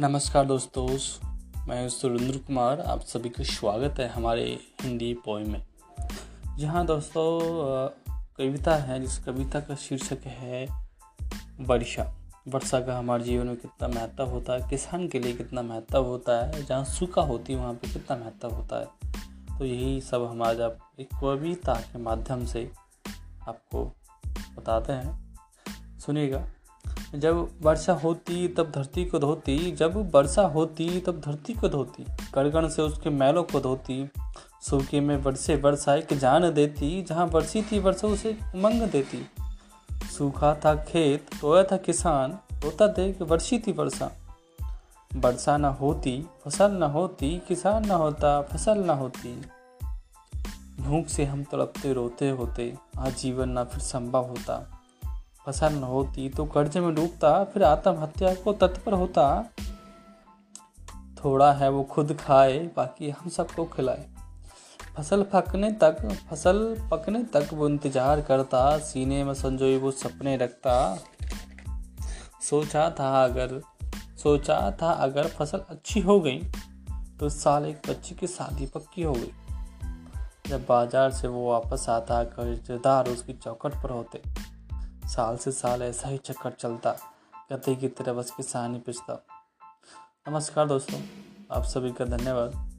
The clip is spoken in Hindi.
नमस्कार दोस्तों, मैं सुरेंद्र कुमार, आप सभी का स्वागत है हमारे हिंदी पोइम में। जहाँ दोस्तों कविता है, जिस कविता का शीर्षक है, वर्षा। वर्षा का हमारे जीवन में कितना महत्व होता है, किसान के लिए कितना महत्व होता है, जहाँ सूखा होती है, वहाँ पे कितना महत्व होता है। तो यही सब हम आज आप एक कविता के माध्यम से आपको बताते हैं। सुनिएगा। जब वर्षा होती, तब धरती को धोती। जब वर्षा होती, तब धरती को धोती। कड़गण से उसके मैलों को धोती। सूखे में वर्षे वर्षा एक जान देती। जहाँ वर्षी थी वर्षा, उसे उमंग देती। सूखा था खेत रोया था किसान। रोता देख वर्षी थी वर्षा। वर्षा न होती, फ़सल न होती। किसान न होता, फ़सल न होती। भूख से हम तड़पते, रोते होते। आज जीवन न फिर संभव होता। फ़सल न होती तो कर्ज में डूबता, फिर आत्महत्या को तत्पर होता। थोड़ा है वो खुद खाए, बाकी हम सबको खिलाए। फ़सल पकने तक, फ़सल पकने तक वो इंतज़ार करता, सीने में संजोए वो सपने रखता। सोचा था अगर, सोचा था अगर फ़सल अच्छी हो गई तो साल एक बच्ची की शादी पक्की हो गई। जब बाज़ार से वो वापस आता, कर्जदार उसकी चौकट पर होते। साल से साल ऐसा ही चक्कर चलता कतई की तरह बस किसान ही पिछता नमस्कार दोस्तों, आप सभी का धन्यवाद।